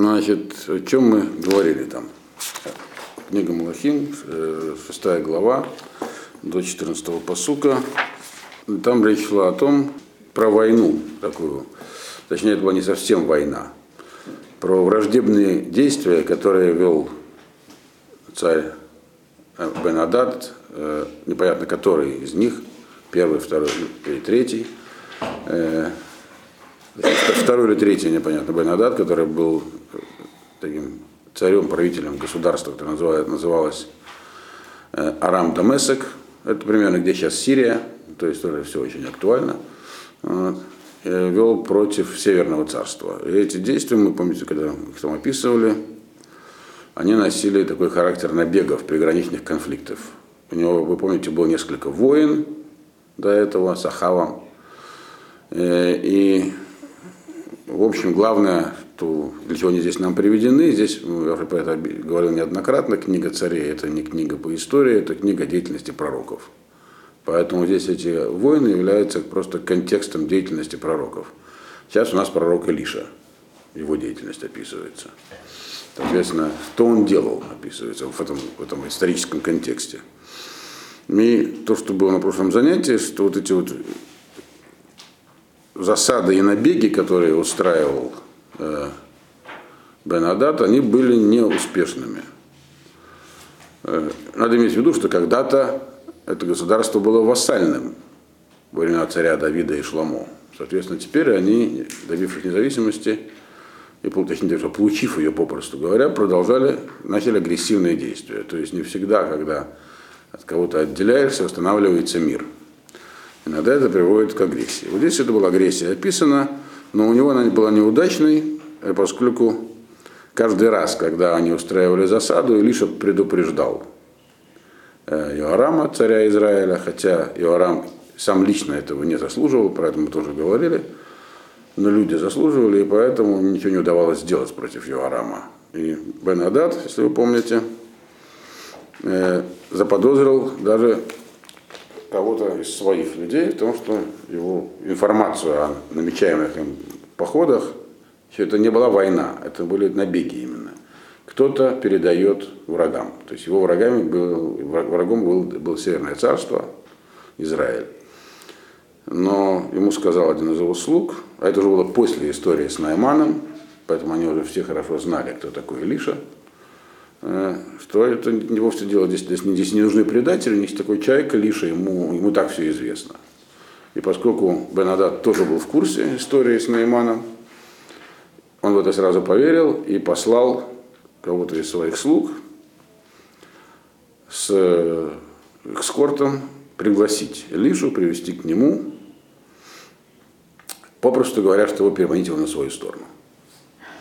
Значит, о чем мы говорили там? Книга Малахим, э, шестая глава, до 14 посука. Там речь шла о том, про войну такую. Точнее, это была не совсем война. Про враждебные действия, которые вел царь э, Бенадад, э, непонятно который из них, первый, второй или третий, второй или третий, непонятно, Бенадад, который был таким царем, правителем государства, которое называлось, называлось Арам Дамесек, это примерно где сейчас Сирия, то есть тоже все очень актуально, вел против Северного царства. И эти действия, мы помните, когда их там описывали, они носили такой характер набегов, приграничных конфликтов. У него, вы помните, было несколько войн до этого с Ахавом. И, в общем, главное, то, для чего они здесь нам приведены, здесь, я уже про это говорил неоднократно, книга царей, это не книга по истории, это книга деятельности пророков. Поэтому здесь эти войны являются просто контекстом деятельности пророков. Сейчас у нас пророк Илиша, его деятельность описывается. Соответственно, что он делал, описывается в этом, в этом историческом контексте. И то, что было на прошлом занятии, что вот эти вот засады и набеги, которые устраивал э, Бенадат, они были неуспешными. Э, надо иметь в виду, что когда-то это государство было вассальным во времена царя Давида и Шламо. Соответственно, теперь они, добившись независимости, и получив ее, попросту говоря, продолжали, начали агрессивные действия. То есть не всегда, когда от кого-то отделяешься, устанавливается мир. Иногда это приводит к агрессии. Вот здесь это была агрессия описана, но у него она была неудачной, поскольку каждый раз, когда они устраивали засаду, Илиша предупреждал э, Иорама, царя Израиля, хотя Иорам сам лично этого не заслуживал, про это мы тоже говорили, но люди заслуживали, и поэтому ничего не удавалось сделать против Иорама. И Бен Адад, если вы помните, э, заподозрил даже кого-то из своих людей в том, что его информацию о намечаемых им походах, что это не была война, это были набеги именно. Кто-то передает врагам. То есть его врагами был, врагом был, был Северное царство, Израиль. Но ему сказал один из его слуг, а это уже было после истории с Найманом, поэтому они уже все хорошо знали, кто такой Илиша, что это не вовсе дело, здесь, здесь, не нужны предатели, есть такой человек Илиша, ему, ему так все известно. И поскольку Бенадат тоже был в курсе истории с Найманом, он в это сразу поверил и послал кого-то из своих слуг с эскортом пригласить Илишу, привести к нему, попросту говоря, чтобы переманить его на свою сторону.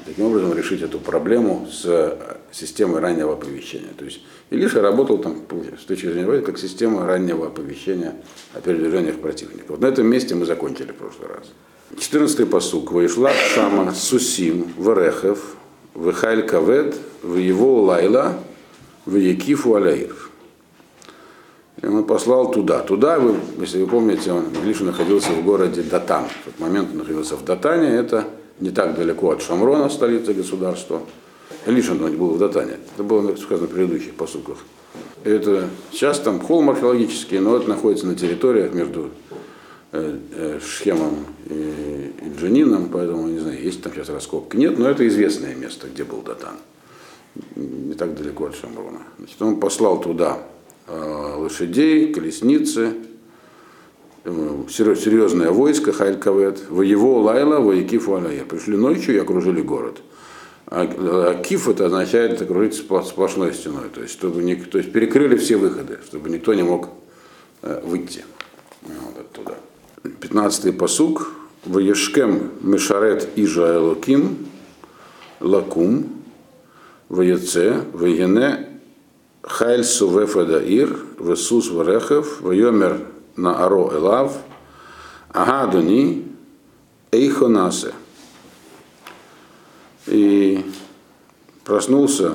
Таким образом решить эту проблему с системой раннего оповещения. То есть Илиша работал там, с точки зрения войны, как система раннего оповещения о передвижениях противника. Вот на этом месте мы закончили в прошлый раз. 14 посук. Вышла Шама Сусим, Варехев, Вехайль Кавед, в его Лайла, в Якифу Аляир. И он послал туда. Туда, вы, если вы помните, он Илиша находился в городе Датан. В тот момент он находился в Датане, это не так далеко от Шамрона, столицы государства. Илиша был в Датане. Это было сказано в предыдущих посуках. Это сейчас там холм археологический, но это находится на территориях между э, э, Шхемом и, Джанином, поэтому не знаю, есть там сейчас раскопки. Нет, но это известное место, где был Датан. Не так далеко от Шамрона. Значит, он послал туда Э, лошадей, колесницы, серьезное войско Хайлькавет, воево Лайла, воекифу Алая. Пришли ночью и окружили город. А, а киф это означает окружить сплошной стеной, то есть, чтобы не, то есть перекрыли все выходы, чтобы никто не мог э, выйти вот оттуда. Пятнадцатый посук. Ваешкем Мешарет Ижа Элоким Лакум Ваеце Ваене Хайль Сувефада Ир, Весус Варехев, Вайомер на Аро Элав, Агадуни, Эйхонасе. И проснулся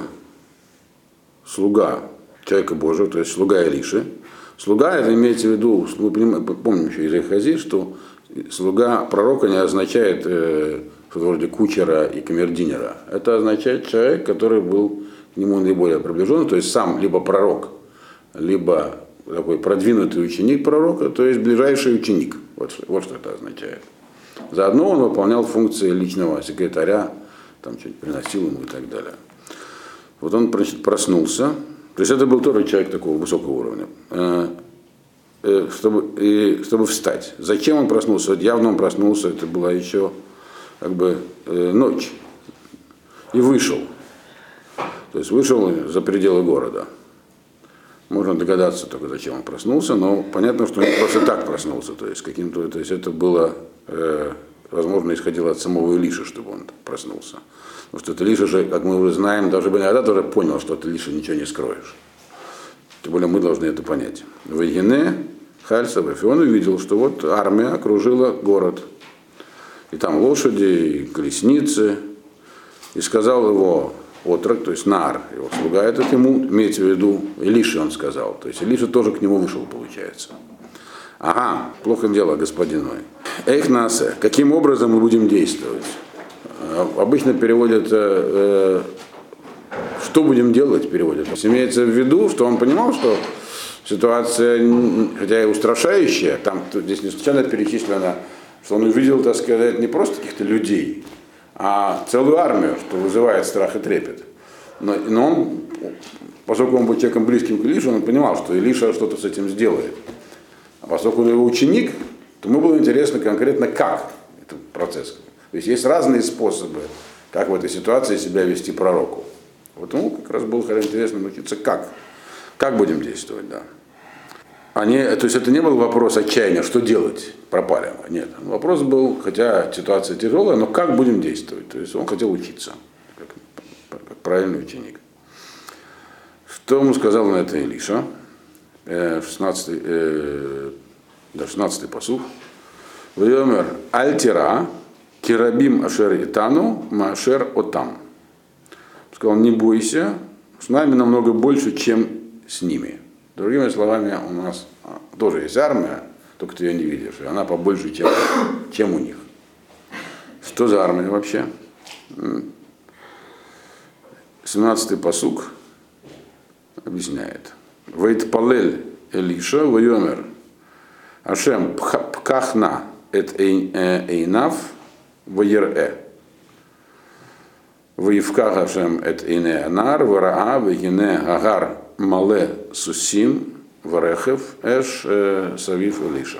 слуга человека Божьего, то есть слуга Илиши. Слуга, это имеется в виду, мы помним еще из Эхази, что слуга пророка не означает э, вроде кучера и камердинера. Это означает человек, который был к нему наиболее приближен, то есть сам либо пророк, либо такой продвинутый ученик пророка, то есть ближайший ученик. Вот, вот что это означает. Заодно он выполнял функции личного секретаря, там что-нибудь приносил ему и так далее. Вот он проснулся, то есть это был тоже человек такого высокого уровня, э, э, чтобы, и, чтобы встать. Зачем он проснулся? Вот явно он проснулся, это была еще как бы э, ночь. И вышел. То есть вышел за пределы города. Можно догадаться только, зачем он проснулся, но понятно, что он просто так проснулся. То есть, каким-то, то есть это было, возможно, исходило от самого Илиша, чтобы он проснулся. Потому что это Илиша же, как мы уже знаем, даже иногда тоже понял, что от Илиша ничего не скроешь. Тем более мы должны это понять. В Егене Хальсабеф, и он увидел, что вот армия окружила город. И там лошади, и колесницы. И сказал его отрок, то есть Нар, его слуга этот ему, имеется в виду Илиши, он сказал. То есть Илиша тоже к нему вышел, получается. Ага, плохо дело, господин мой. Эх, Насе, каким образом мы будем действовать? Э, обычно переводят, э, что будем делать, переводят. Имеется в виду, что он понимал, что ситуация, хотя и устрашающая, там здесь не случайно перечислено, что он увидел, так сказать, не просто каких-то людей, а целую армию, что вызывает страх и трепет. Но, но он, поскольку он был человеком близким к Илише, он понимал, что Илиша что-то с этим сделает. А поскольку он его ученик, то ему было интересно конкретно, как этот процесс. То есть есть разные способы, как в этой ситуации себя вести пророку. Вот ему как раз было интересно научиться, как. Как будем действовать, да. Они, то есть это не был вопрос отчаяния, что делать, пропали. Нет, вопрос был, хотя ситуация тяжелая, но как будем действовать. То есть он хотел учиться, как, как правильный ученик. Что ему сказал на это Илиша? 16, э, да, 16 посух. Вайомер Альтира, Кирабим Ашер Итану, Машер Отам. Сказал, не бойся, с нами намного больше, чем с ними. Другими словами, у нас а, тоже есть армия, только ты ее не видишь, и она побольше, чем, чем у них. Что за армия вообще? 17-й посук объясняет. Вейт палель Элиша вайомер Ашем пкахна эт э, эйнав вайер-э. Ваевках Ашем эт эйне анар вараа вегине агар Мале Сусим Варехев Эш э, Савиф Илиша.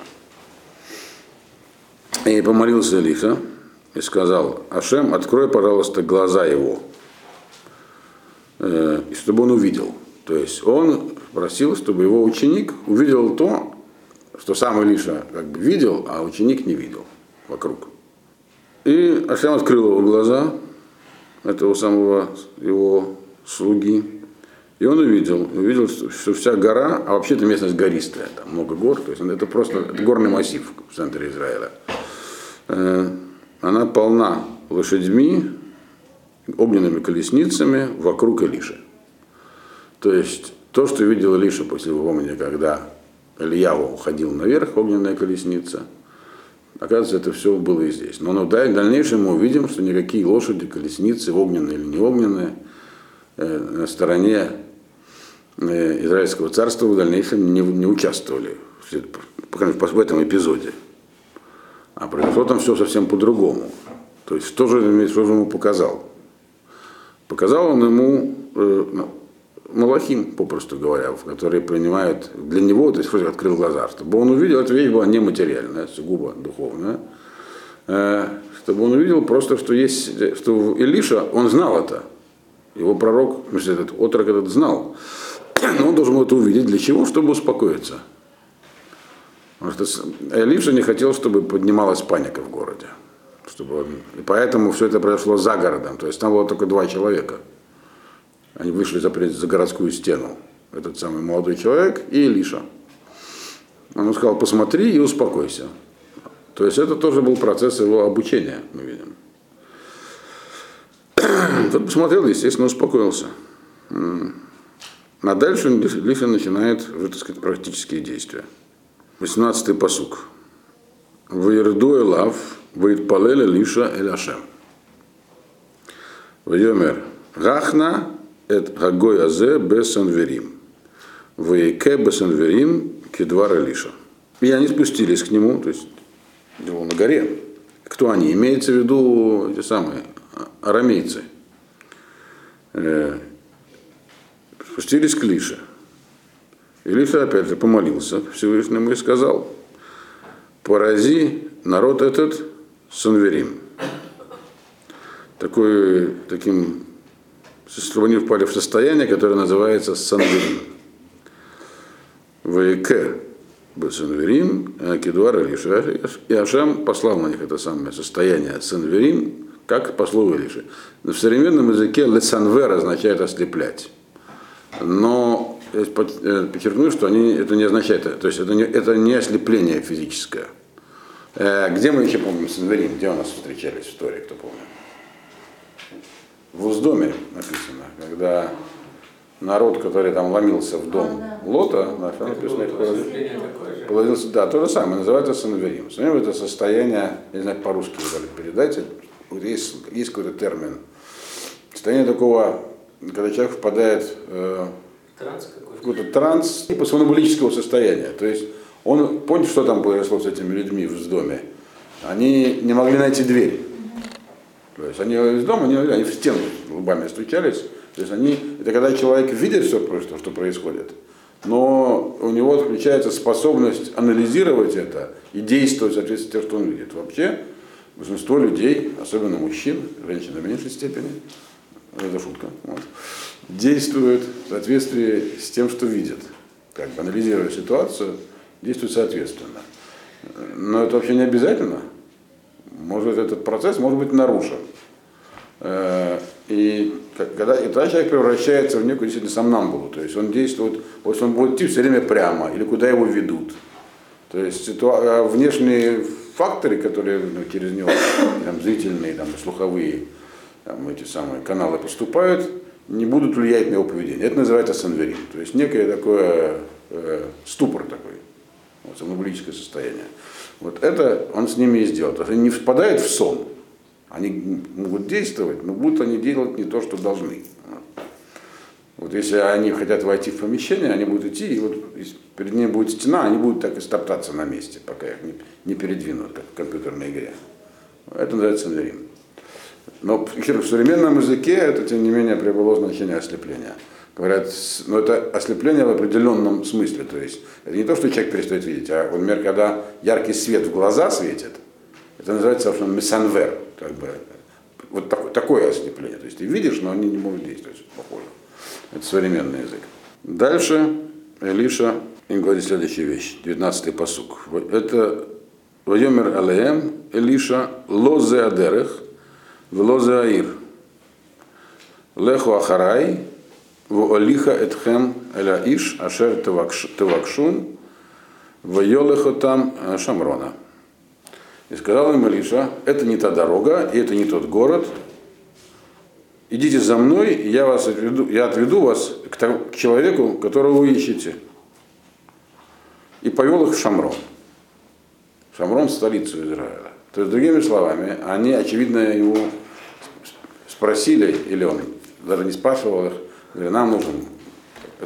И помолился Илиша и сказал, Ашем, открой, пожалуйста, глаза его, э, чтобы он увидел. То есть он просил, чтобы его ученик увидел то, что сам Илиша как бы видел, а ученик не видел вокруг. И Ашем открыл его глаза, этого самого его слуги, и он увидел, увидел, что вся гора, а вообще это местность гористая, там много гор, то есть это просто это горный массив в центре Израиля. Э, она полна лошадьми, огненными колесницами вокруг Илиши. То есть то, что видел Илиша после вымени, когда Ильяу уходил наверх, огненная колесница, оказывается, это все было и здесь. Но да, в дальнейшем мы увидим, что никакие лошади, колесницы, огненные или не огненные, э, на стороне Э, Израильского царства в дальнейшем не, не участвовали в этом эпизоде. А произошло там все совсем по-другому. То есть что же, что же ему показал? Показал он ему э, ну, Малахим, попросту говоря, которые принимают для него, то есть вроде открыл глаза, чтобы он увидел, эта вещь была нематериальная, сугубо духовная, э, чтобы он увидел просто, что есть, что Илиша, он знал это, его пророк, этот отрок этот знал, но он должен был это увидеть. Для чего? Чтобы успокоиться. Потому что Элиша не хотел, чтобы поднималась паника в городе. Чтобы он... И поэтому все это произошло за городом. То есть там было только два человека. Они вышли за, за городскую стену. Этот самый молодой человек и Илиша. Он сказал, посмотри и успокойся. То есть это тоже был процесс его обучения, мы видим. Тот посмотрел, естественно, успокоился. А дальше Лифин начинает уже, так сказать, практические действия. 18-й посук. Ваерду элав, ваидпалеля лиша эль ашем. Вайомер Гахна эт Гагой Азе Бесанверим. Вейке Бесанверим Кедвар Элиша. И они спустились к нему, то есть дело на горе. Кто они? Имеется в виду эти самые арамейцы. Э, спустились к Лише. И Лиша опять же помолился Всевышнему и сказал, порази народ этот Санверим. Такой, таким, чтобы они впали в состояние, которое называется Санверим. ВК Санверим, Кедуар Илиша. И Ашам послал на них это самое состояние Санверим, как по слову в современном языке лесанвер означает ослеплять. Но я подчеркну, что они, это не означает, то есть это не, это не ослепление физическое. Э, где мы еще помним Санверим? Где у нас встречались в истории, кто помнит? В Уздоме написано, когда народ, который там ломился в дом а, да. Лота, да, написано, положился, да, то же самое, называется Санверим. Санверим это состояние, я не знаю, по-русски вы передать, есть, есть какой-то термин. Состояние такого, когда человек впадает э, транс в какой-то транс, типа сомнамбулического состояния. То есть он, помните, что там произошло с этими людьми в доме? Они не могли найти дверь. То есть они из дома, они, они в стену лбами стучались. То есть они, это когда человек видит все, что, что происходит, но у него включается способность анализировать это и действовать в соответствии с тем, что он видит. Вообще, большинство людей, особенно мужчин, женщин в меньшей степени, это шутка, вот, действуют в соответствии с тем, что видят. Как бы анализируя ситуацию, действуют соответственно. Но это вообще не обязательно. Может этот процесс может быть нарушен. Э, и когда и тогда человек превращается в некую действительно сомнамбулу. То есть он действует, вот он будет идти все время прямо, или куда его ведут. То есть ситуа- э, внешние факторы, которые ну, через него, там, зрительные, там, слуховые, там, эти самые каналы поступают, не будут влиять на его поведение. Это называется санверим. То есть некое такое э, ступор такой, вот, сомнамбулическое состояние. Вот это он с ними и сделал. То они не впадают в сон. Они могут действовать, но будут они делать не то, что должны. Вот если они хотят войти в помещение, они будут идти, и вот перед ними будет стена, они будут так и стоптаться на месте, пока их не, не передвинут, как в компьютерной игре. Это называется нерим. Но в современном языке это, тем не менее, приобрело значение ослепления. Говорят, но ну, это ослепление в определенном смысле. То есть это не то, что человек перестает видеть, а, например, когда яркий свет в глаза светит, это называется месанвер. Как бы, вот такое, такое ослепление. То есть ты видишь, но они не могут действовать. Похоже. Это современный язык. Дальше Элиша им говорит следующую вещь. 19-й посук. Это Вайомер Алеем Элиша Лозе Адерех Велозе Аир. Леху Ахарай Вуолиха Этхем Эля Иш Ашер Тевакшун Вайолеху там Шамрона. И сказал им Илиша, это не та дорога, и это не тот город. Идите за мной, я, вас отведу, я отведу вас к, тому, к человеку, которого вы ищете. И повел их в Шамрон. Шамрон – столицу Израиля. То есть, другими словами, они, очевидно, его спросили, или он даже не спрашивал их, говорит, нам нужен,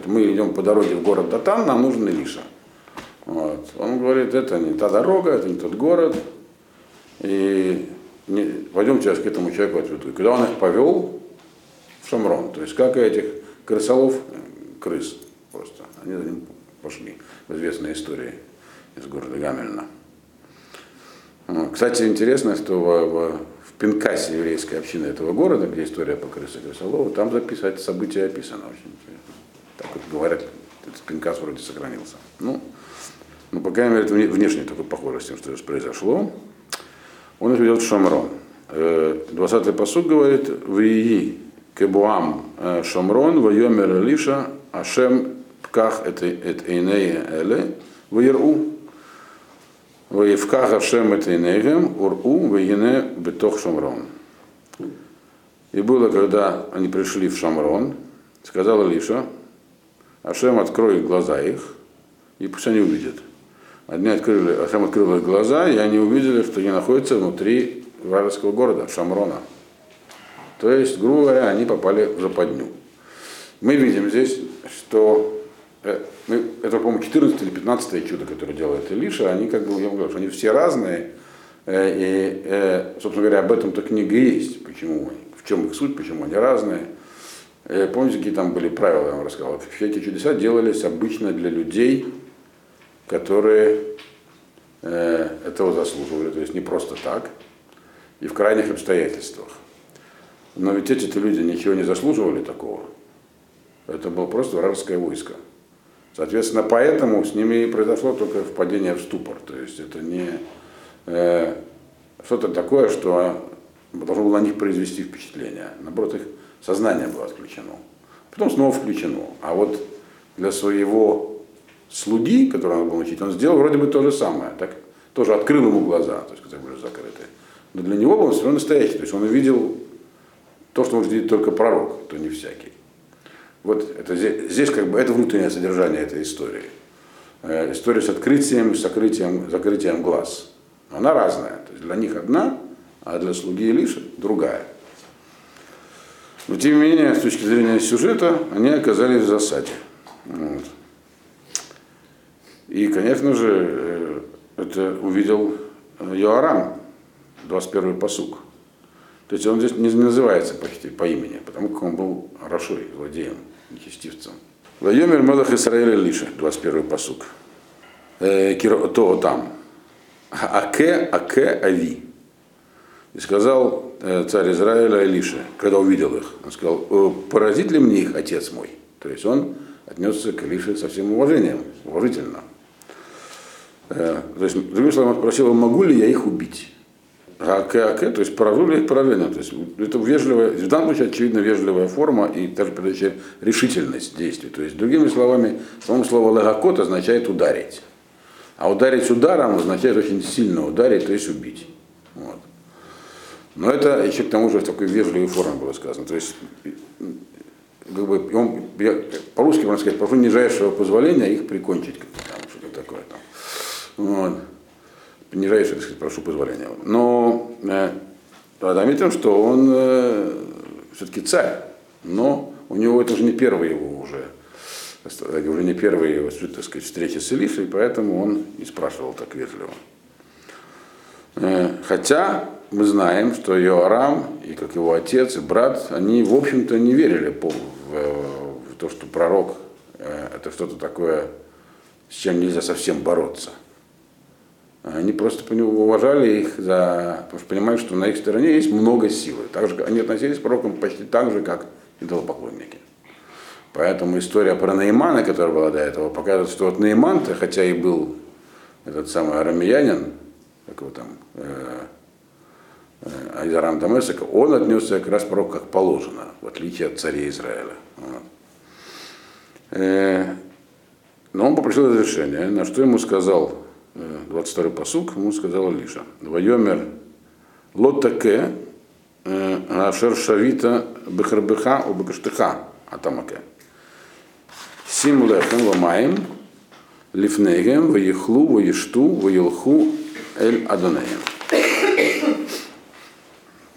мы идем по дороге в город Датан, нам нужен Илиша. Вот. Он говорит, это не та дорога, это не тот город, и не, пойдем сейчас к этому человеку отведу. И когда он их повел в Шамрон, то есть как и этих крысолов, крыс просто, они за ним пошли в известной истории из города Гамельна. Кстати, интересно, что в, в Пинкасе еврейской общины этого города, где история по крысе крысолова, там записать события описано очень интересно. Так вот говорят, этот Пинкас вроде сохранился. Ну, ну, по крайней мере, это внешне такой похоже с тем, что произошло он их ведет Шамрон. 20-й посуд говорит, «Вии кебуам э, Шамрон, вайомер Лиша, Ашем пках это эйнея эле, ваиру, ваевках Ашем это эйнеем, уру, ваине бетох Шамрон». И было, когда они пришли в Шамрон, сказала Лиша, Ашем, открой глаза их, и пусть они увидят. Одни открыли, Ашем открыл их глаза, и они увидели, что они находятся внутри вражеского города, Шамрона. То есть, грубо говоря, они попали в западню. Мы видим здесь, что это, по-моему, 14 или 15 чудо, которое делает Илиша, они как бы, я говорю, что они все разные, э, и, э, собственно говоря, об этом-то книга есть, почему, в чем их суть, почему они разные. Помните, какие там были правила, я вам рассказал? Все эти чудеса делались обычно для людей, которые этого заслуживали, то есть не просто так, и в крайних обстоятельствах. Но ведь эти-то люди ничего не заслуживали такого. Это было просто вражеское войско. Соответственно, поэтому с ними и произошло только впадение в ступор. То есть это не э, что-то такое, что должно было на них произвести впечатление. Наоборот, их сознание было отключено. Потом снова включено. А вот для своего слуги, которого он был учить, он сделал вроде бы то же самое. Так? Тоже открыл ему глаза, то есть, которые были закрыты. Но для него был все равно настоящий. То есть он увидел то, что может видеть только пророк, то не всякий. Вот это здесь, здесь как бы это внутреннее содержание этой истории. Э, история с открытием, с закрытием, закрытием глаз. Она разная. То есть для них одна, а для слуги Илиша другая. Но тем не менее, с точки зрения сюжета, они оказались в засаде. Вот. И, конечно же, э, это увидел Йоарам, 21 посук. То есть он здесь не называется почти по имени, потому как он был Рашой, злодеем, нечестивцем. Вайомер Мелах Исраэля Лиша, 21 посук. Э, то там. Аке, аке, ави. И сказал э, царь Израиля Илиша, когда увидел их, он сказал, «Э, поразит ли мне их отец мой? То есть он отнесся к Илише со всем уважением, уважительно. То есть, другим словом, он спросил, могу ли я их убить? АК, то есть поражу ли их поражением. То есть это вежливая, в данном случае очевидно вежливая форма и даже передача решительность действий. То есть, другими словами, само слово лагакот означает ударить. А ударить ударом означает очень сильно ударить, то есть убить. Вот. Но это еще к тому же в такой вежливой форме было сказано. То есть, как бы, он, по-русски можно сказать, прошу нижайшего позволения их прикончить. Там, что-то такое там. Вот нижайшее, так сказать, прошу позволения. Но э, заметим, что он э, все-таки царь, но у него это уже не первый его уже, уже не первая его, так сказать, встреча с Илишей, поэтому он и спрашивал так вежливо. Э, хотя мы знаем, что Йоарам, и как его отец, и брат, они, в общем-то, не верили в, в, в то, что пророк э, это что-то такое, с чем нельзя совсем бороться. Они просто по нему уважали их за, потому что понимают, что на их стороне есть много силы. Так же, они относились к пророкам почти так же, как идолопоклонники. Поэтому история про Неймана, которая была до этого, показывает, что вот нейман хотя и был этот самый арамеянин, как его там, э, э, Айзарам Дамесика, он отнесся как раз пророк как положено, в отличие от царей Израиля. Вот. Э, но он попросил разрешения, на что ему сказал 22 посук, ему сказал Лиша. Вайомер лотаке э, ашер шавита бехарбеха у бекаштыха атамаке. Сим лехем вамаем лифнегем ваехлу ваешту ваелху эль адонеем.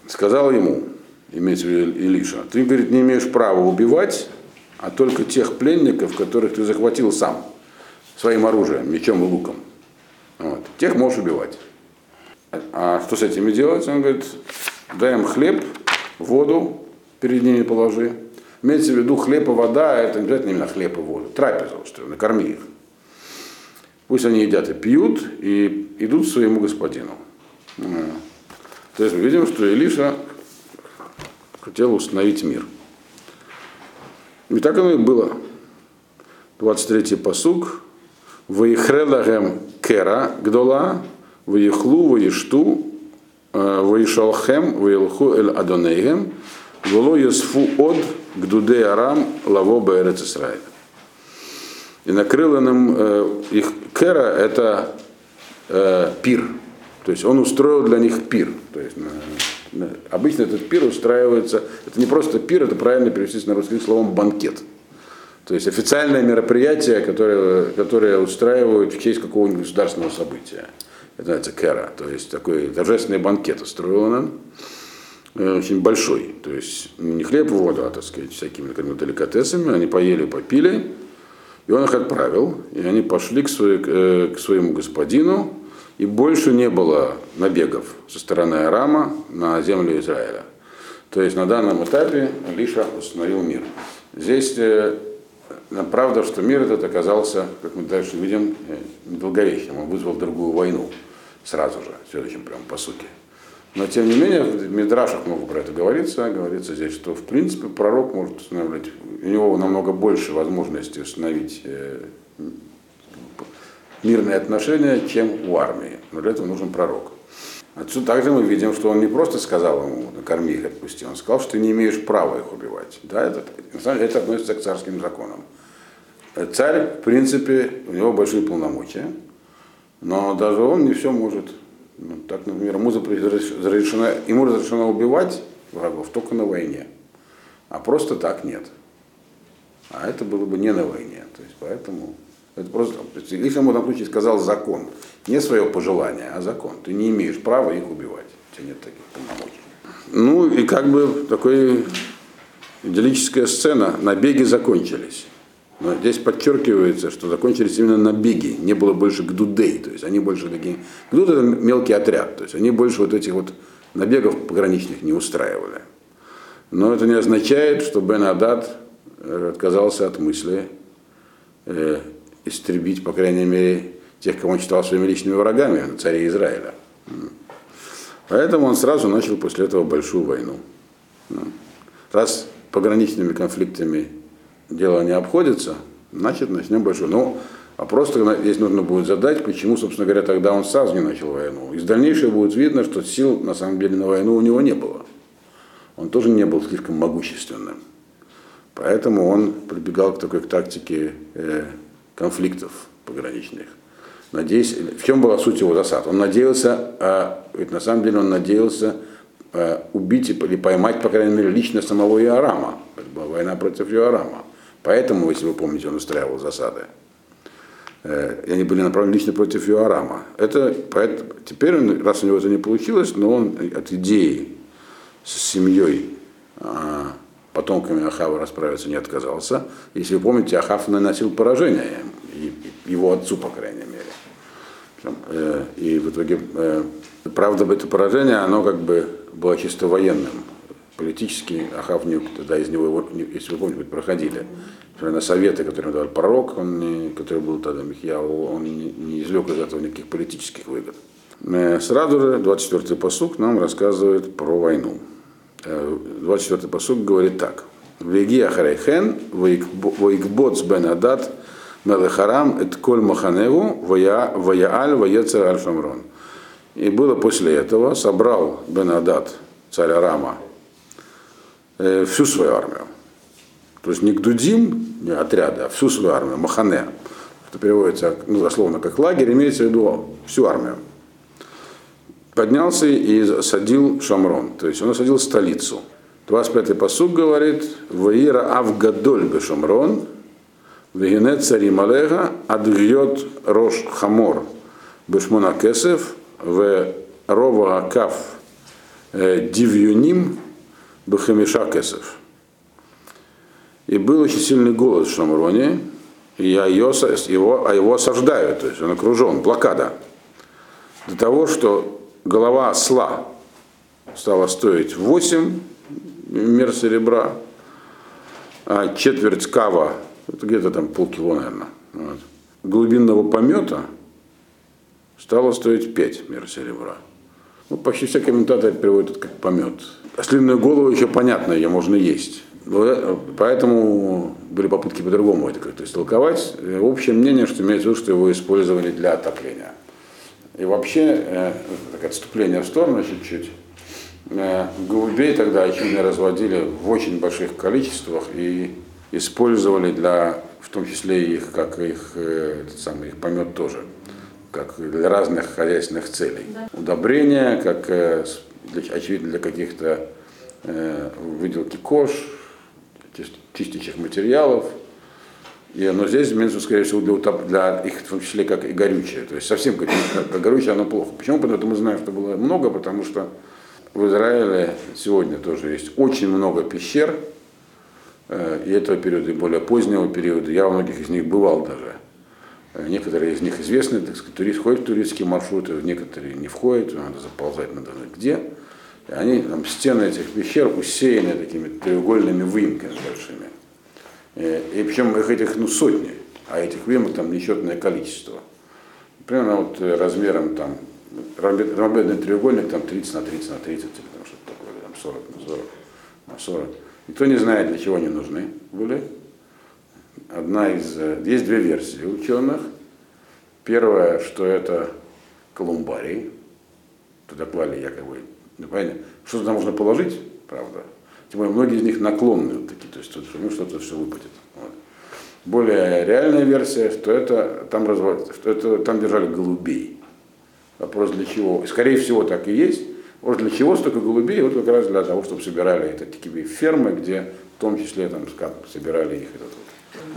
Сказал ему, имеется в виду Илиша, ты, говорит, не имеешь права убивать, а только тех пленников, которых ты захватил сам, своим оружием, мечом и луком. Вот. Тех можешь убивать. А что с этими делать? Он говорит, дай им хлеб, воду перед ними положи. Имеется в виду хлеб и вода, это не обязательно именно хлеб и воду. Трапезу устроил, накорми их. Пусть они едят и пьют, и идут к своему господину. То есть мы видим, что Илиша хотел установить мир. И так оно и было. 23-й посуг. Ваихрелагем кера гдола, ваихлу, ваишту, ваишалхем, ваилху эль адонейгем, вело ясфу от гдуде арам лаво бэрец Исраиль. И накрыло нам э, их кера это э, пир. То есть он устроил для них пир. То есть, на, на, обычно этот пир устраивается, это не просто пир, это правильно перевести на русский словом банкет. То есть официальное мероприятие, которое, которое устраивают в честь какого-нибудь государственного события. Это называется кэра, то есть такой торжественный банкет устроил нам. э, очень большой. То есть не хлеб и воду, а, так сказать, всякими например, деликатесами. Они поели, попили, и он их отправил. И они пошли к, своей, э, к своему господину, и больше не было набегов со стороны Арама на землю Израиля. То есть на данном этапе Лиша установил мир. Здесь э, правда, что мир этот оказался, как мы дальше видим, недолговечным. Он вызвал другую войну сразу же, в следующем прям по сути. Но тем не менее, в Мидрашах много про это говорится. Говорится здесь, что в принципе пророк может устанавливать, у него намного больше возможностей установить э, мирные отношения, чем у армии. Но для этого нужен пророк. Отсюда также мы видим, что он не просто сказал ему, накорми их, отпусти, он сказал, что ты не имеешь права их убивать. Да, это, это относится к царским законам. Царь, в принципе, у него большие полномочия, но даже он не все может ну, так, например, ему разрешено, ему разрешено убивать врагов только на войне, а просто так нет. А это было бы не на войне. То есть поэтому это просто, если ему в случае сказал закон, не свое пожелание, а закон. Ты не имеешь права их убивать. У тебя нет таких полномочий. Ну и как бы такой идиллическая сцена, набеги закончились. Но здесь подчеркивается, что закончились именно набеги, не было больше гдудей, то есть они больше такие, гдуд это мелкий отряд, то есть они больше вот этих вот набегов пограничных не устраивали. Но это не означает, что Бен Адад э, отказался от мысли э, истребить, по крайней мере, тех, кого он считал своими личными врагами, царей Израиля. Поэтому он сразу начал после этого большую войну. Раз пограничными конфликтами дело не обходится, значит начнем большой. Ну, а просто здесь нужно будет задать, почему, собственно говоря, тогда он сразу не начал войну. Из дальнейшего будет видно, что сил на самом деле на войну у него не было. Он тоже не был слишком могущественным. Поэтому он прибегал к такой к тактике э, конфликтов пограничных. Надеясь, в чем была суть его засад? Он надеялся, а, ведь на самом деле он надеялся а, убить или поймать, по крайней мере, лично самого Иорама. Это была война против Иорама. Поэтому, если вы помните, он устраивал засады. Э, и они были направлены лично против Юарама. Это, поэтому, теперь, он, раз у него это не получилось, но он от идеи с семьей а, потомками Ахава расправиться не отказался. Если вы помните, Ахав наносил поражение его отцу, по крайней мере. Э, и в итоге, э, правда, это поражение, оно как бы было чисто военным политический Ахав не, тогда из него, если вы помните, проходили. На советы, которые давал пророк, он не, который был тогда Михьяу, он не, извлек из этого никаких политических выгод. Сразу же 24-й посук нам рассказывает про войну. 24-й э, посук говорит так. Веги Ахарейхен, Воикбоц бен Адат, Мелехарам, Эт Коль Маханеву, Ваяаль, Ваецер Аль-Шамрон. И было после этого, собрал Бен Адат, царь Арама, Э, всю свою армию. То есть не к Дудим, не отряды, а всю свою армию, Махане. Это переводится ну, дословно как лагерь, имеется в виду всю армию. Поднялся и садил Шамрон, то есть он осадил столицу. 25-й посуг говорит, Ваира Авгадоль Шамрон, Вегенет цари Малега, Адгьет Рош Хамор, Бешмона Кесев, в Рова Акав э, Дивюним, Бахамиша Кесов. И был очень сильный голод в Шамроне, и его, а его осаждают, то есть он окружен, блокада. До того, что голова осла стала стоить 8 мер серебра, а четверть кава, это где-то там полкило, наверное, вот, глубинного помета стало стоить 5 мер серебра. Ну, почти все комментаторы переводят это как помет. Ослиную голову еще понятно, ее можно есть. Поэтому были попытки по-другому это как-то истолковать. Общее мнение, что имеется в виду, что его использовали для отопления. И вообще, э, так отступление в сторону чуть-чуть, э, голубей тогда, очевидно, разводили в очень больших количествах и использовали для, в том числе их, как их, э, этот самый, их помет тоже как для разных хозяйственных целей. Да. Удобрения, как, э, очевидно, для каких-то э, выделки кож, чистящих материалов. И, но здесь имеется, скорее всего, для, утоп, для их, в том числе, как и горючее. То есть совсем как, как горючее, оно плохо. Почему? Потому что мы знаем, что было много, потому что в Израиле сегодня тоже есть очень много пещер, и этого периода, и более позднего периода. Я во многих из них бывал даже. Некоторые из них известны, так сказать, турист, ходят в туристские маршруты, некоторые не входят, надо заползать надо где. И они, там, стены этих пещер усеяны такими треугольными выемками большими. И, и причем их этих ну, сотни, а этих выемок там несчетное количество. Примерно вот размером там, ромбедный треугольник там 30 на 30 на 30, или там что-то такое, там 40 на 40 на 40. Никто не знает, для чего они нужны были одна из... Э, есть две версии ученых. Первая, что это колумбарий. Туда клали якобы... Ну, понятно, что туда можно положить, правда. Тем более, многие из них наклонные вот такие, то есть тут ну, что-то все выпадет. Вот. Более реальная версия, что это там, развод, что это там держали голубей. Вопрос для чего? Скорее всего, так и есть. Вот для чего столько голубей? Вот как раз для того, чтобы собирали это такие фермы, где в том числе там собирали их этот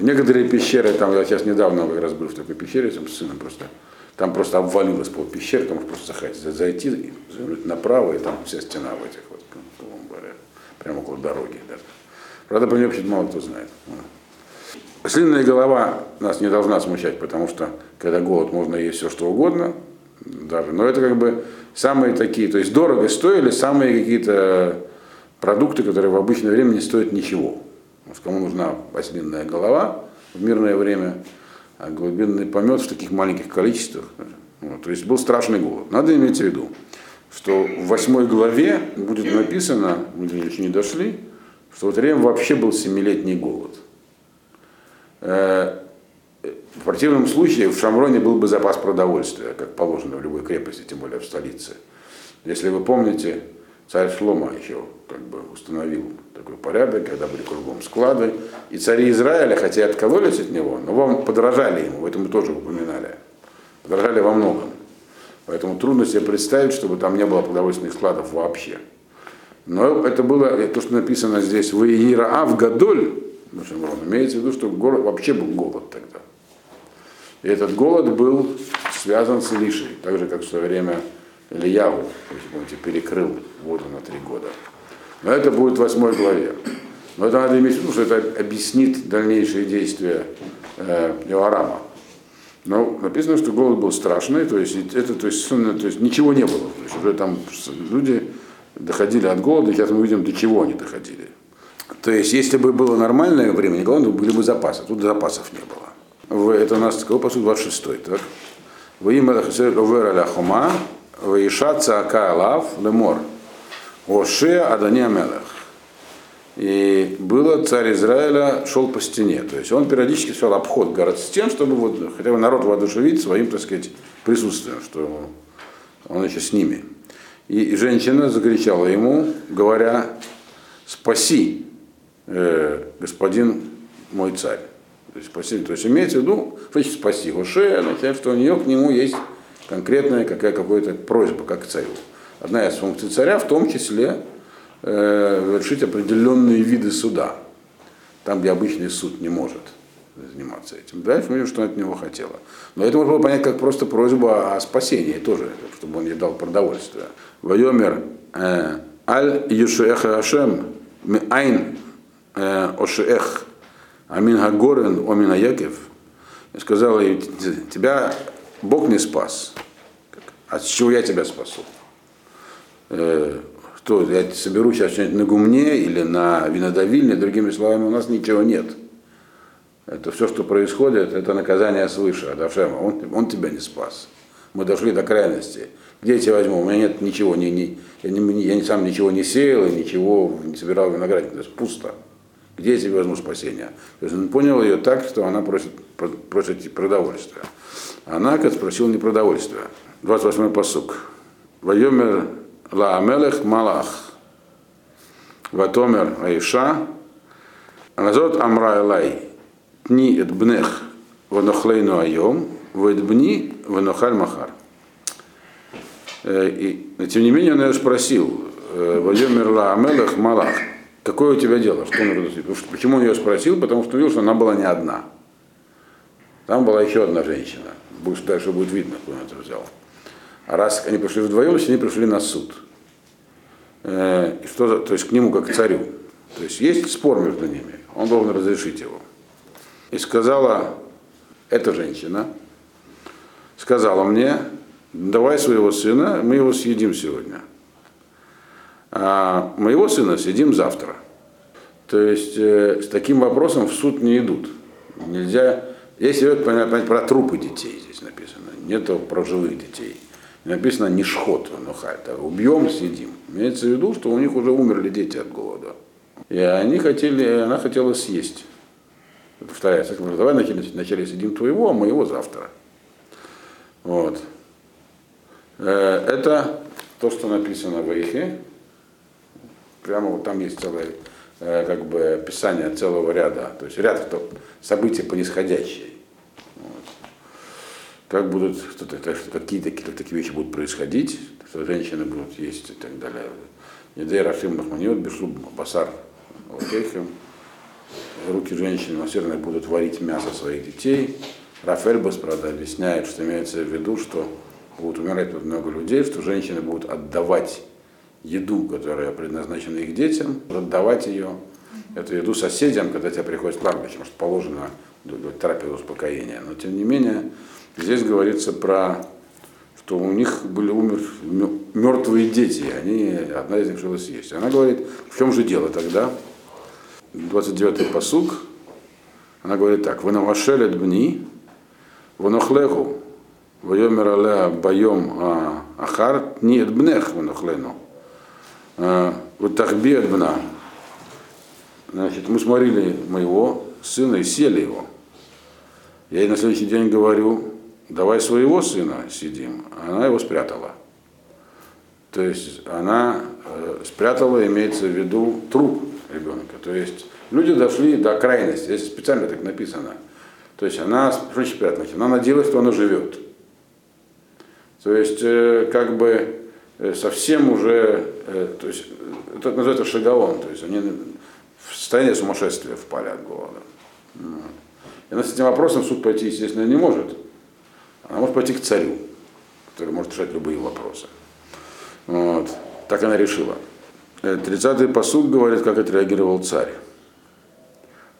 Некоторые пещеры, там я сейчас недавно как раз был в такой пещере с сыном просто, там просто обвалилось пол пещеры, там просто заходить, зайти, направо, и там вся стена в этих вот колумбарях, прямо около дороги даже. Правда, про нее вообще мало кто знает. Слинная голова нас не должна смущать, потому что когда голод, можно есть все что угодно, даже. Но это как бы самые такие, то есть дорого стоили самые какие-то продукты, которые в обычное время не стоят ничего. Может, кому нужна ослинная голова в мирное время, а глубинный помет в таких маленьких количествах. Вот, то есть был страшный голод. Надо иметь в виду, что в восьмой главе будет написано, мы еще не дошли, что вот время вообще был семилетний голод. В противном случае в Шамроне был бы запас продовольствия, как положено в любой крепости, тем более в столице. Если вы помните, царь Шлома еще как бы установил такой порядок, когда были кругом склады. И цари Израиля, хотя и откололись от него, но вам подражали ему, в этом мы тоже упоминали. Подражали во многом. Поэтому трудно себе представить, чтобы там не было продовольственных складов вообще. Но это было, то, что написано здесь, в Иераав Гадоль, имеется в виду, что город, вообще был голод тогда. И этот голод был связан с Илишей, так же, как в свое время Ильяву, помните, перекрыл воду на три года. Но это будет в восьмой главе. Но это надо иметь в виду, что это объяснит дальнейшие действия э, Иоарама. Но написано, что голод был страшный, то есть это, то есть, то есть ничего не было. То есть уже там люди доходили от голода, сейчас мы видим, до чего они доходили. То есть, если бы было нормальное время, голода, были бы запасы. Тут запасов не было. Это у нас какой посуд 26 так? Вы им овер хума, вы иша цаака лав лемор. Оше Адани Амелах. И было царь Израиля шел по стене. То есть он периодически шел обход город стен, чтобы вот, хотя бы народ воодушевить своим, так сказать, присутствием, что он еще с ними. И женщина закричала ему, говоря, спаси, э, господин мой царь. То есть, спаси, то есть имеется в виду, что значит спаси Гоше, означает, что у нее к нему есть конкретная какая, какая-то просьба, как к царю одна из функций царя, в том числе э, вершить определенные виды суда, там, где обычный суд не может заниматься этим. Дальше мы видим, что она от него хотела. Но это можно было понять как просто просьба о спасении тоже, чтобы он ей дал продовольствие. Вайомер э, аль юшеха ашем ми айн э, ошех амин хагорен омин аякев. Сказала ей, тебя Бог не спас. С чего я тебя спасу? э, что я соберу сейчас что-нибудь на гумне или на винодавильне, другими словами, у нас ничего нет. Это все, что происходит, это наказание свыше, Адашема. Он, он тебя не спас. Мы дошли до крайности. Где я тебя возьму? У меня нет ничего, ни, ни, я, не, я сам ничего не сеял и ничего не собирал виноградник. То есть пусто. Где я тебе возьму спасение? То есть он понял ее так, что она просит, просит продовольствия. Она, как спросила, не продовольствия. 28-й посук. Вайомер Лаамелех Малах. Ватомер Аиша. Назот Амра Элай. Тни эт бнех ванохлейну айом. Вэдбни ванохаль махар. И, тем не менее, он ее спросил, Вайомер Лаамелех Малах. Какое у тебя дело? Что он, почему он ее спросил? Потому что увидел, что она была не одна. Там была еще одна женщина. Дальше будет видно, кто он это взял. А раз они пришли вдвоем, они пришли на суд. э, что, то есть к нему как к царю. То есть есть спор между ними, он должен разрешить его. И сказала эта женщина, сказала мне, давай своего сына, мы его съедим сегодня. А моего сына съедим завтра. То есть э, с таким вопросом в суд не идут. Нельзя, если идет понять про трупы детей здесь написано, нету про живых детей. Написано не шхот, но это убьем, съедим. Имеется в виду, что у них уже умерли дети от голода. И они хотели, она хотела съесть. Повторяется, давай вначале, вначале съедим твоего, а моего завтра. Вот. Э, это то, что написано в Ихе. Прямо вот там есть целое э, как бы описание целого ряда, то есть ряд событий по нисходящей. Вот. Как будут, какие-то какие такие вещи будут происходить, что женщины будут есть и так далее. Едей Рашим Махманиот, Бешуб Басар Окейхем. Руки женщин наверное, будут варить мясо своих детей. Рафельбас, правда, объясняет, что имеется в виду, что будут умирать тут много людей, что женщины будут отдавать еду, которая предназначена их детям, отдавать ее, эту еду соседям, когда тебе приходит кладбище, что положено трапезу успокоения. Но тем не менее, здесь говорится про что у них были умер, мертвые дети, они, одна из них решила съесть. Она говорит, в чем же дело тогда? 29-й посуг, она говорит так, вы навашелет бни, ванохлеху, вайомер алеа байом а, ахар, нет бнех ванохлену. А, вот тахби бна. Значит, мы смотрели моего сына и сели его. Я ей на следующий день говорю, давай своего сына сидим. Она его спрятала. То есть она э, спрятала, имеется в виду, труп ребенка. То есть люди дошли до крайности, здесь специально так написано. То есть она, что спрятала? Она надеялась, что она живет. То есть э, как бы э, совсем уже, э, то есть это называется шагаон, то есть они в состояние сумасшествия впали от голода. И она с этим вопросом суд пойти, естественно, не может. Она может пойти к царю, который может решать любые вопросы. Вот. Так она решила. 30-й посуд говорит, как отреагировал царь.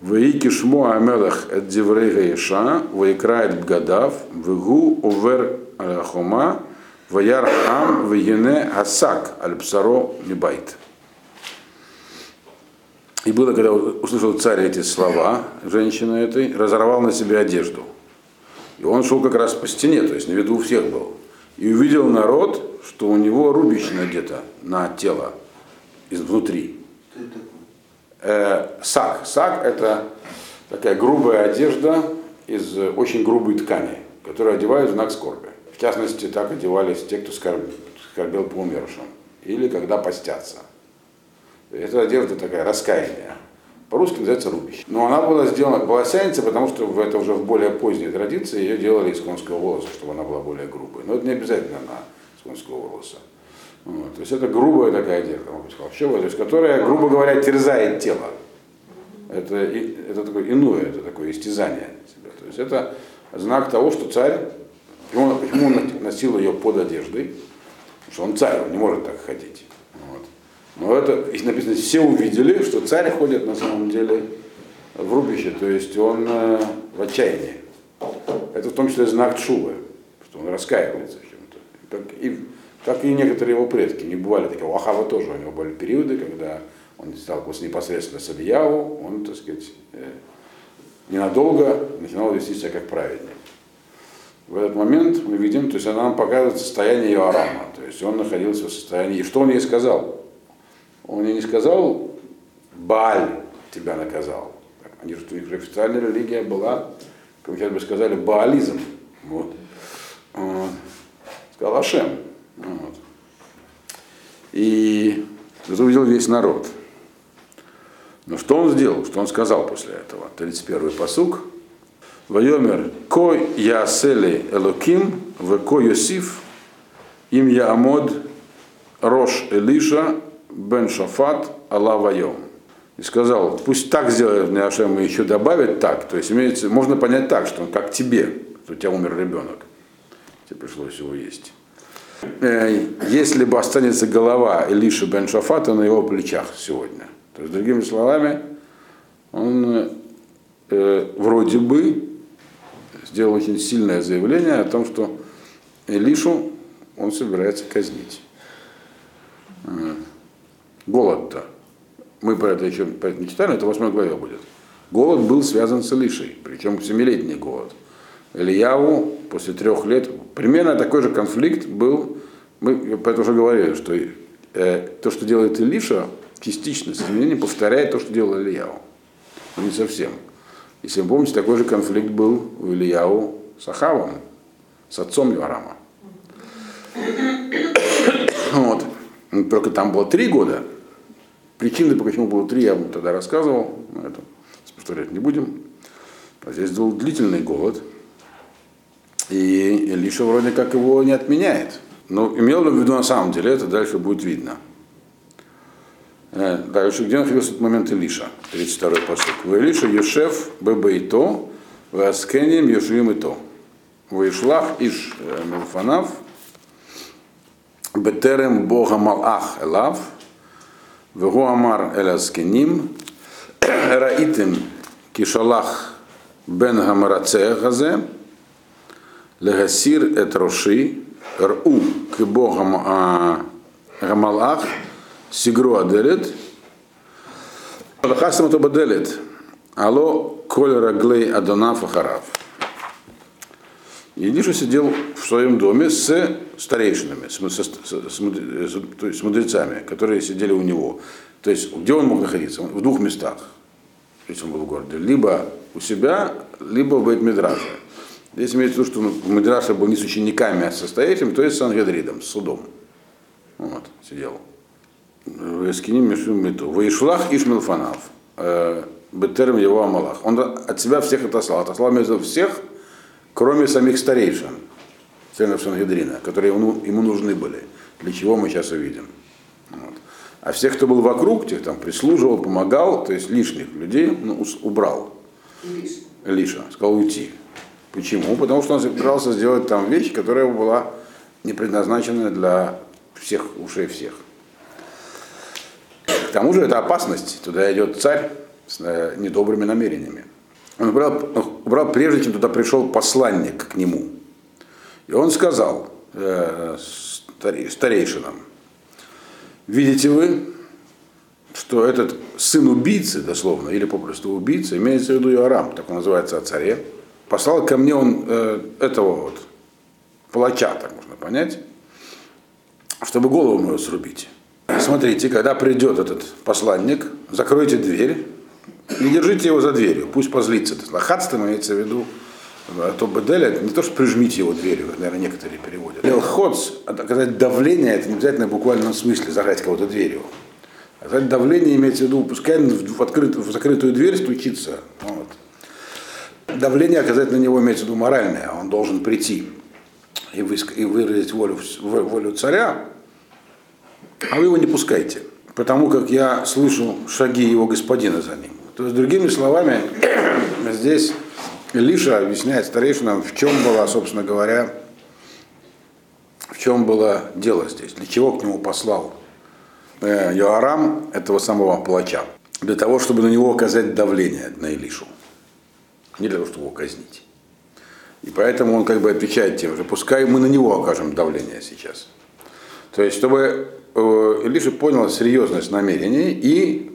Ваики шмо амелах эт диврейга иша, ваикрает бгадав, вегу увер аляхома, ваяр ам, вегене асак, альпсаро мибайт. И было, когда услышал царь эти слова, женщина этой, разорвал на себе одежду. И он шел как раз по стене, то есть на виду у всех был. И увидел народ, что у него рубище надето на тело изнутри. Э, сак. Сак это такая грубая одежда из очень грубой ткани, которую одевают в знак скорби. В частности, так одевались те, кто скорбел по умершим. Или когда постятся. Это одежда такая раскаяние. По-русски называется рубище. Но она была сделана волосяница, потому что это уже в более поздней традиции ее делали из конского волоса, чтобы она была более грубой. Но это не обязательно она из конского волоса. Вот. То есть это грубая такая одежда, вообще, то есть, которая, грубо говоря, терзает тело. Это, это такое иное, это такое истязание. То есть это знак того, что царь, почему, почему он носил ее под одеждой, потому что он царь, он не может так ходить. Но это, и написано, все увидели, что царь ходит на самом деле в рубище, то есть он э, в отчаянии. Это в том числе знак Чувы, что он раскаивается в чем-то. Как и, как и некоторые его предки. Не бывали такие. У Ахава тоже у него были периоды, когда он сталкивался непосредственно с Ильяву, он, так сказать, э, ненадолго начинал вести себя как праведник. В этот момент мы видим, то есть она нам показывает состояние ее то есть он находился в состоянии, и что он ей сказал? Он ей не сказал, Баль тебя наказал. Они же, у них официальная религия была, как сейчас бы сказали, баализм. Вот. Он сказал Ашем. Вот. И это увидел весь народ. Но что он сделал? Что он сказал после этого? 31-й посук. Вайомер, ко ясели элоким, в ко Йосиф, им я амод рош Элиша, бен Шафат Алла Вайом. И сказал, пусть так сделает мне Ашем и еще добавит так. То есть имеется, можно понять так, что он как тебе, что у тебя умер ребенок. Тебе пришлось его есть. э, если бы останется голова Илиша бен Шафата на его плечах сегодня. То есть, другими словами, он э, вроде бы сделал очень сильное заявление о том, что Илишу он собирается казнить. Э, голод-то. Мы про это еще не читали, это в 8 главе будет. Голод был связан с Илишей, причем семилетний голод. Ильяву после трех лет, примерно такой же конфликт был, мы про это уже говорили, что э, то, что делает Илиша, частично с повторяет то, что делал Ильяву. Но не совсем. Если вы помните, такой же конфликт был у Ильяу с Ахавом, с отцом Йорама. Вот. Только там было три года. Причины, почему было три, я вам тогда рассказывал. Мы это повторять не будем. А здесь был длительный голод. И Илиша вроде как его не отменяет. Но имел в виду на самом деле, это дальше будет видно. Дальше, где находился этот момент Илиша? 32-й посыл. В Илиша Ешев Бебейто, в Аскенем Ешуим и то. Вишлах Иш э, Милфанав, Бетерем Бога Малах Элав, Вегу Амар Эляскеним, Раитим Кишалах Бен Гамараце Газе, Легасир Эт Роши, Ру Кибо Гамалах, Сигру Аделет, Лахасам это Баделет, Алло Коль Раглей Адонав Ахарав. Елиша сидел в своем доме с старейшинами, с, с, с, то есть с мудрецами, которые сидели у него. То есть где он мог находиться? В двух местах, если он был в городе. Либо у себя, либо в Бейт-Мидраже. Здесь имеется в виду, что в Мидраше был не с учениками, а с состоящим, то есть с Ангедридом, с судом. Вот, сидел. Эскиним Мишум Миту. Ваишлах Ишмилфанав. Э, Бетерм его Амалах. Он от себя всех отослал. Отослал между всех, кроме самих старейшин, членов Сангедрина, которые ему, ему нужны были. Для чего мы сейчас увидим. Вот. А всех, кто был вокруг, тех там прислуживал, помогал, то есть лишних людей ну, убрал. Лиша. Лиша. Сказал уйти. Почему? Потому что он собирался сделать там вещь, которая была не предназначена для всех ушей всех. Тому же это опасность. Туда идет царь с э, недобрыми намерениями. Он убрал, убрал прежде, чем туда пришел посланник к нему. И он сказал э, старейшинам, видите вы, что этот сын убийцы, дословно, или попросту убийца, имеется в виду Иорам, так он называется о царе, послал ко мне он э, этого вот, палача, так можно понять, чтобы голову мою срубить. Смотрите, когда придет этот посланник, закройте дверь и держите его за дверью, пусть позлится. Лохатство имеется в виду, а то беделя, не то, что прижмите его дверью, наверное, некоторые переводят. Лелходс, оказать давление, это не обязательно в буквальном смысле зажать кого-то дверью. Оказать давление имеется в виду, пускай в, открыт, в закрытую дверь стучится. Вот. Давление оказать на него имеется в виду моральное, он должен прийти и, выск- и выразить волю, волю царя, а вы его не пускайте, потому как я слышу шаги его господина за ним. То есть, другими словами, здесь Лиша объясняет старейшинам, в чем была, собственно говоря, в чем было дело здесь, для чего к нему послал э, Йоарам этого самого палача. Для того, чтобы на него оказать давление, на Илишу. Не для того, чтобы его казнить. И поэтому он как бы отвечает тем же, пускай мы на него окажем давление сейчас. То есть, чтобы Илиша понял серьезность намерений, и,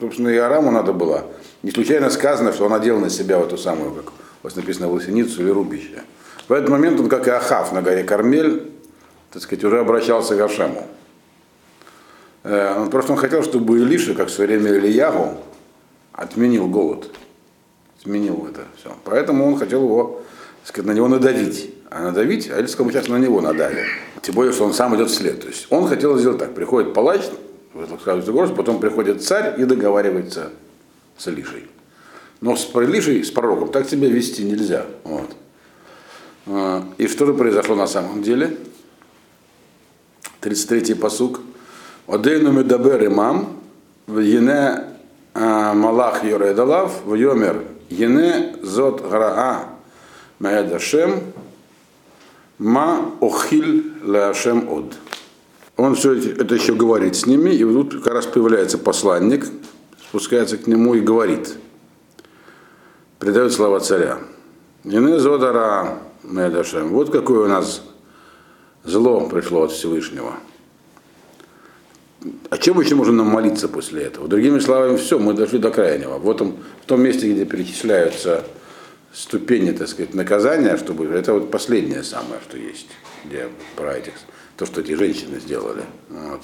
собственно, и Араму надо было. Не случайно сказано, что он одел на себя в эту самую, как у вас написано, лосиницу или рубище. В этот момент он, как и Ахав на горе Кармель, так сказать, уже обращался к Ашему. Э, он просто он хотел, чтобы Илиша, как в свое время Ильягу, отменил голод. Отменил это все. Поэтому он хотел его, так сказать, на него надавить. А надавить, а сказал, сейчас на него надавим. Тем более, что он сам идет вслед. То есть он хотел сделать так. Приходит палач, в потом приходит царь и договаривается с Илишей. Но с Илишей, с пророком, так себя вести нельзя. Вот. А, и что же произошло на самом деле? 33-й посук. Одейну медабер имам, в ене а, малах йоредалав, в йомер ене зот граа маэдашем, Ма охиль лашем од. Он все это еще говорит с ними, и тут как раз появляется посланник, спускается к нему и говорит, передает слова царя. Ины зодара медашем. Вот какое у нас зло пришло от Всевышнего. А чем еще можно нам молиться после этого? Другими словами, все, мы дошли до крайнего. Вот он, в том месте, где перечисляются ступени, так сказать, наказания, чтобы это вот последнее самое, что есть, где про этих, то, что эти женщины сделали. Вот.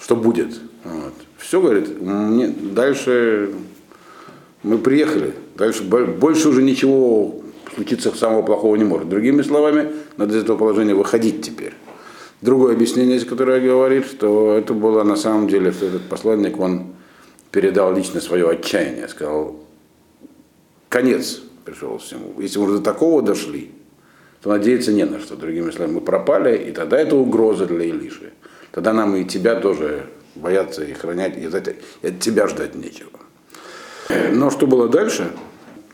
Что будет? Вот. Все, говорит, мне, дальше мы приехали, дальше больше уже ничего случиться самого плохого не может. Другими словами, надо из этого положения выходить теперь. Другое объяснение, которое говорит, что это было на самом деле, что этот посланник, он передал лично свое отчаяние, сказал, конец пришел всему. Если мы до такого дошли, то надеяться не на что. Другими словами, мы пропали, и тогда это угроза для Илиши. Тогда нам и тебя тоже бояться и хранять, и от тебя ждать нечего. Но что было дальше,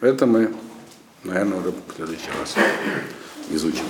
это мы, наверное, уже в следующий раз изучим.